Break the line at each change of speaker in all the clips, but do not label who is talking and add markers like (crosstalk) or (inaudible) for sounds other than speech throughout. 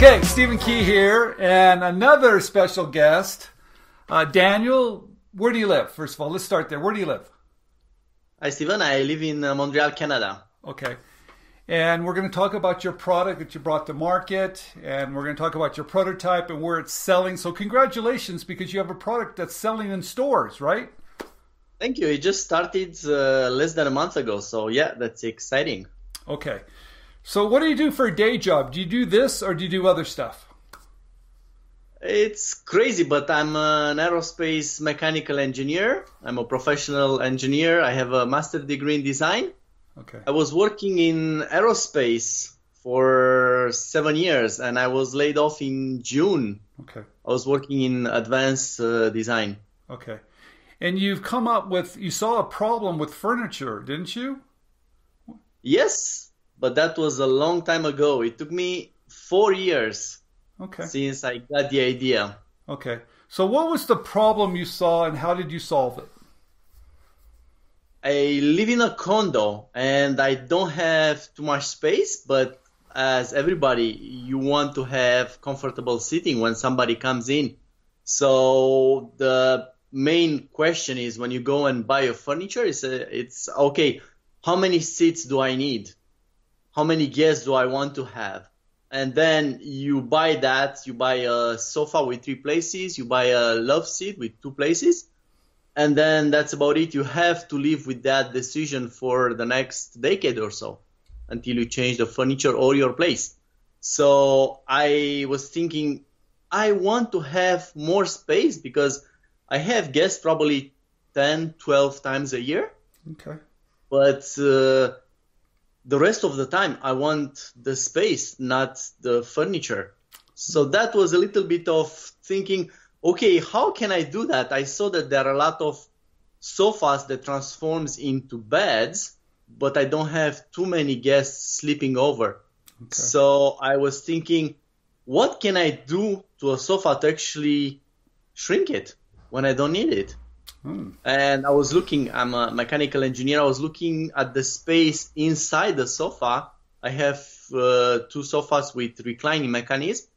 Okay, Stephen Key here, and another special guest, uh, Daniel. Where do you live? First of all, let's start there. Where do you live?
Hi, Stephen. I live in uh, Montreal, Canada.
Okay. And we're going to talk about your product that you brought to market, and we're going to talk about your prototype and where it's selling. So, congratulations because you have a product that's selling in stores, right?
Thank you. It just started uh, less than a month ago. So, yeah, that's exciting.
Okay. So, what do you do for a day job? Do you do this or do you do other stuff?
It's crazy, but I'm an aerospace mechanical engineer. I'm a professional engineer. I have a master's degree in design.
Okay.
I was working in aerospace for seven years and I was laid off in June.
Okay.
I was working in advanced uh, design.
Okay. And you've come up with, you saw a problem with furniture, didn't you?
Yes, but that was a long time ago. It took me four years
Okay.
since I got the idea.
Okay. So, what was the problem you saw and how did you solve it?
I live in a condo and I don't have too much space, but as everybody, you want to have comfortable sitting when somebody comes in. So the main question is when you go and buy a furniture, it's, a, it's okay, how many seats do I need? How many guests do I want to have? And then you buy that, you buy a sofa with three places, you buy a love seat with two places and then that's about it. You have to live with that decision for the next decade or so until you change the furniture or your place. So I was thinking, I want to have more space because I have guests probably 10, 12 times a year,
Okay.
but uh, the rest of the time I want the space, not the furniture. So that was a little bit of thinking, okay, how can I do that? I saw that there are a lot of sofas that transforms into beds, but I don't have too many guests sleeping over. So I was thinking, what can I do to a sofa to actually shrink it when I don't need it?
Hmm.
And I was looking, I'm a mechanical engineer, I was looking at the space inside the sofa. I have uh, two sofas with reclining mechanism.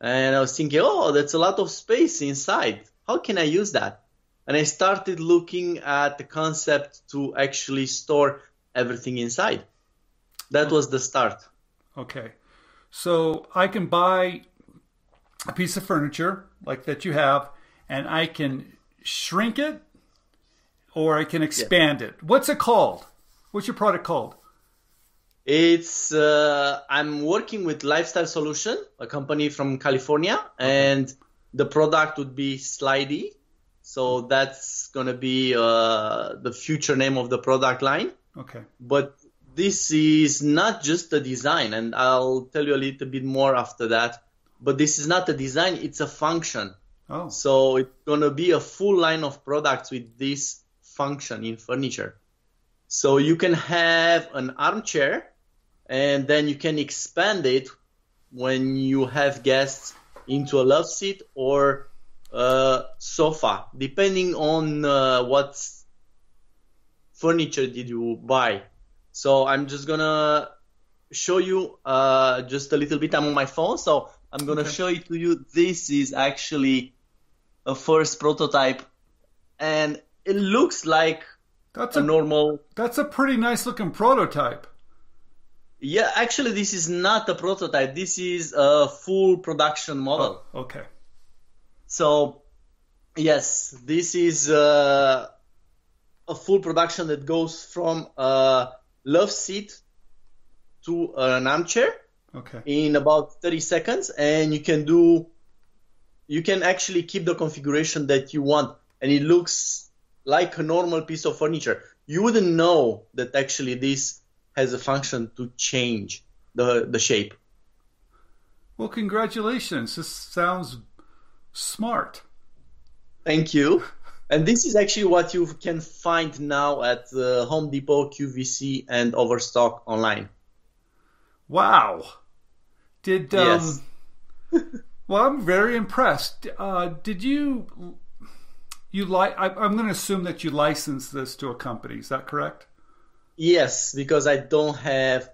And I was thinking, oh, that's a lot of space inside. How can I use that? And I started looking at the concept to actually store everything inside. That was the start.
Okay. So, I can buy a piece of furniture like that you have, and I can shrink it or I can expand it. What's it called? What's your product called?
It's uh, I'm working with Lifestyle Solution, a company from California, and the product would be Slidey. So that's gonna be uh, the future name of the product line.
Okay.
But this is not just a design, and I'll tell you a little bit more after that. But this is not a design; it's a function.
Oh.
So it's gonna be a full line of products with this function in furniture. So you can have an armchair and then you can expand it when you have guests into a love seat or a sofa, depending on uh, what furniture did you buy. So I'm just gonna show you uh, just a little bit. I'm on my phone, so I'm gonna
Okay.
show it to you. This is actually a first prototype, and it looks like
That's
a
a
normal
that's a pretty nice looking prototype.
Yeah, actually, this is not a prototype. This is a full production model.
Okay.
So, yes, this is uh, a full production that goes from a love seat to an armchair
Okay.
in about 30 seconds, and you can do, you can actually keep the configuration that you want, and it looks like a normal piece of furniture. You wouldn't know that actually this has a function to change the the shape.
Well, congratulations. This sounds smart.
Thank you. And this is actually what you can find now at uh, Home Depot, QVC, and Overstock online.
Wow. Did um,
Yes. (laughs)
well, I'm very impressed. Uh, did you you like? I'm going to assume that you license this to a company. Is that correct?
Yes, because I don't have,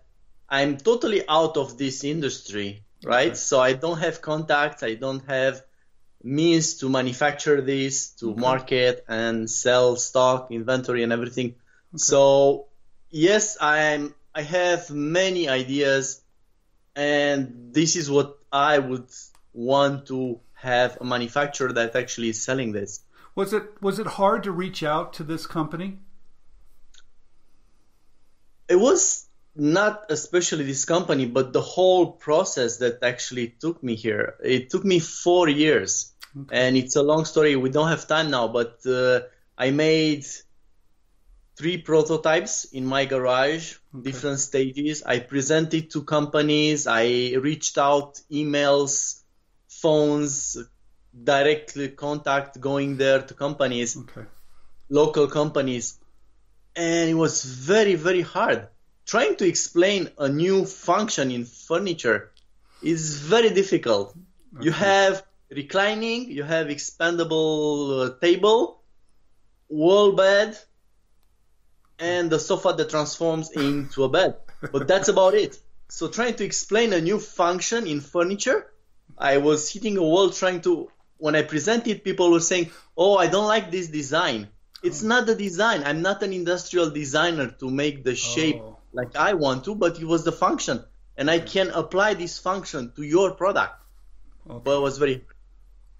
I'm totally out of this industry. right? Okay. So I don't have contacts, I don't have means to manufacture this, to okay. market and sell stock, inventory, and everything. Okay. So yes, I'm. I have many ideas, and this is what I would want to have a manufacturer that actually is selling this.
Was it was it hard to reach out to this company?
It was not especially this company, but the whole process that actually took me here. It took me four years, okay. and it's a long story. We don't have time now, but uh, I made three prototypes in my garage, okay. different stages. I presented to companies. I reached out, emails, phones, directly contact going there to companies, okay. local companies, and it was very very hard trying to explain a new function in furniture is very difficult. Okay. You have reclining, you have expandable uh, table, wall bed, and the sofa that transforms into a bed. But that's about it. So trying to explain a new function in furniture, I was hitting a wall trying to when I presented people were saying, "Oh, I don't like this design." It's oh. not the design. I'm not an industrial designer to make the shape oh like I want to, but it was the function, and I can apply this function to your product. Okay. But it was very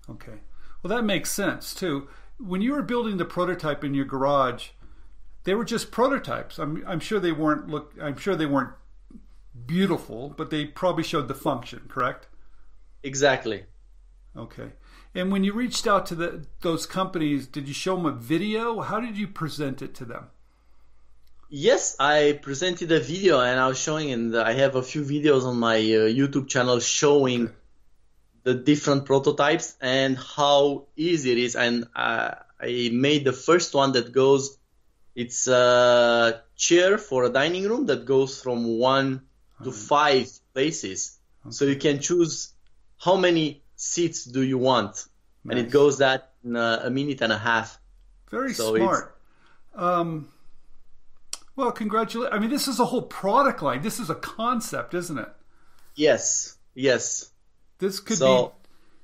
okay. Well, that makes sense too. When you were building the prototype in your garage, they were just prototypes. I'm, I'm sure they weren't look. I'm sure they weren't beautiful, but they probably showed the function. Correct?
Exactly.
Okay. And when you reached out to the, those companies, did you show them a video? How did you present it to them?
Yes, I presented a video and I was showing, and I have a few videos on my uh, YouTube channel showing okay. the different prototypes and how easy it is. And uh, I made the first one that goes, it's a chair for a dining room that goes from one to five places. Okay. So you can choose how many seats do you want, nice. and it goes that in a, a, minute and a half.
Very so smart. Um, well, congratulations. I mean, this is a whole product line. This is a concept, isn't it?
Yes. Yes.
This could so, be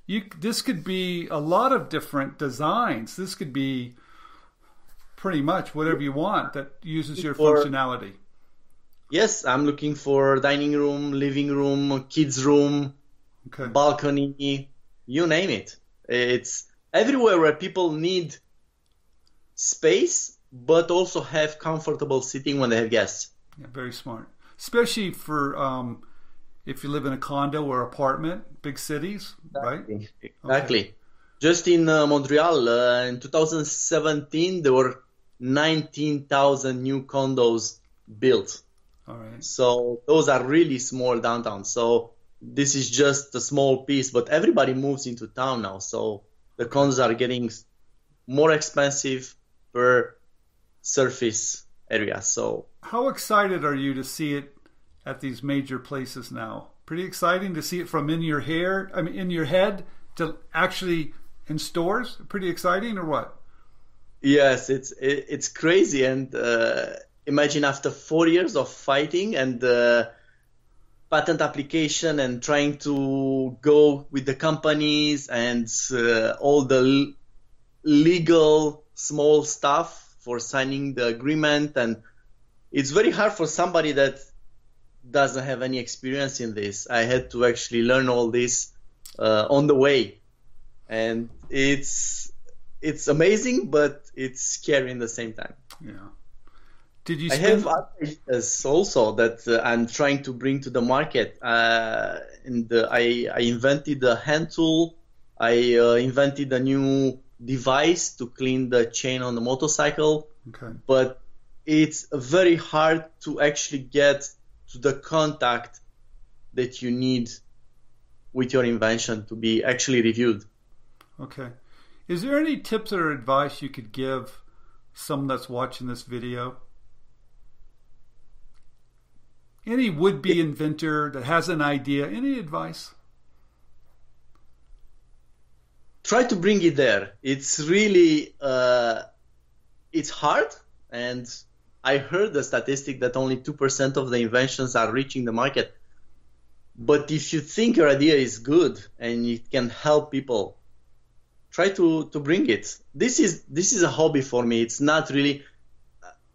you this could be a lot of different designs. This could be pretty much whatever you want that uses your for, functionality.
Yes, I'm looking for dining room, living room, kids room, okay. balcony, you name it. It's everywhere where people need space but also have comfortable seating when they have guests.
Yeah, very smart, especially for um, if you live in a condo or apartment, big cities, exactly. right?
Exactly. Okay. Just in uh, Montreal uh, in 2017, there were 19,000 new condos built.
All right.
So those are really small downtown. So this is just a small piece, but everybody moves into town now. So the condos are getting more expensive per surface area. So,
how excited are you to see it at these major places now? Pretty exciting to see it from in your hair, I mean, in your head to actually in stores. Pretty exciting, or what?
Yes, it's it, it's crazy, and uh, imagine after four years of fighting and. Uh, patent application and trying to go with the companies and uh, all the l- legal small stuff for signing the agreement. And it's very hard for somebody that doesn't have any experience in this. I had to actually learn all this uh, on the way. And it's it's amazing but it's scary in the same time.
Yeah did you
spend... i have ideas also that uh, i'm trying to bring to the market uh, and I, I invented a hand tool i uh, invented a new device to clean the chain on the motorcycle.
Okay.
But it's very hard to actually get to the contact that you need with your invention to be actually reviewed.
Okay. Is there any tips or advice you could give someone that's watching this video? Any would be inventor that has an idea, any advice?
try to bring it there. It's really uh, it's hard, and I heard the statistic that only two percent of the inventions are reaching the market. But if you think your idea is good and it can help people, try to, to bring it. This is this is a hobby for me. It's not really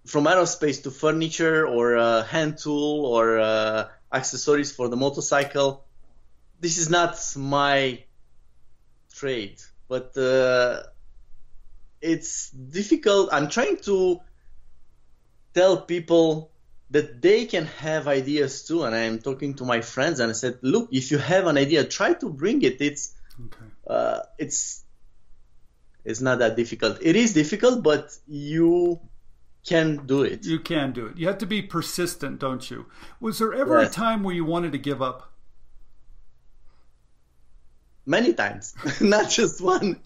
from aerospace to furniture or a hand tool or uh, accessories for the motorcycle. This is not my trade, but uh, it's difficult. I'm trying to tell people that they can have ideas too. And I'm talking to my friends and I said, look, if you have an idea, try to bring it. It's okay. uh, it's it's not that difficult. It is difficult, but you can do it.
You can do it. You have to be persistent, don't you? Was there ever yes. a time where you wanted to give up?
many times, (laughs) not just one.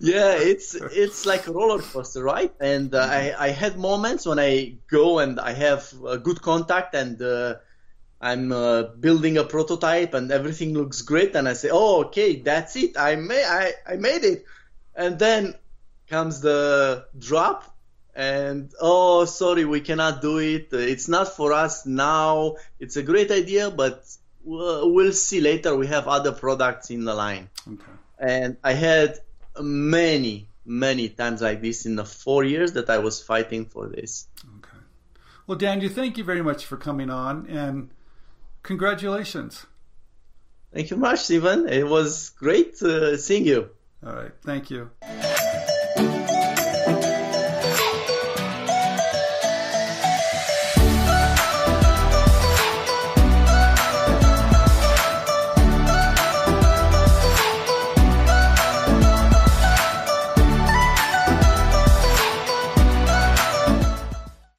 yeah, (laughs) it's it's like a roller coaster, right? And uh, I I had moments when I go and I have a good contact and uh, I'm uh, building a prototype and everything looks great, and I say, oh okay, that's it, I made I I made it, and then comes the drop. And oh, sorry, we cannot do it. It's not for us now. It's a great idea, but we'll see later. We have other products in the line. Okay. And I had many, many times like this in the four years that I was fighting for this.
Okay. Well, Daniel, thank you very much for coming on and congratulations.
Thank you much, Stephen. It was great uh, seeing you.
All right. Thank you.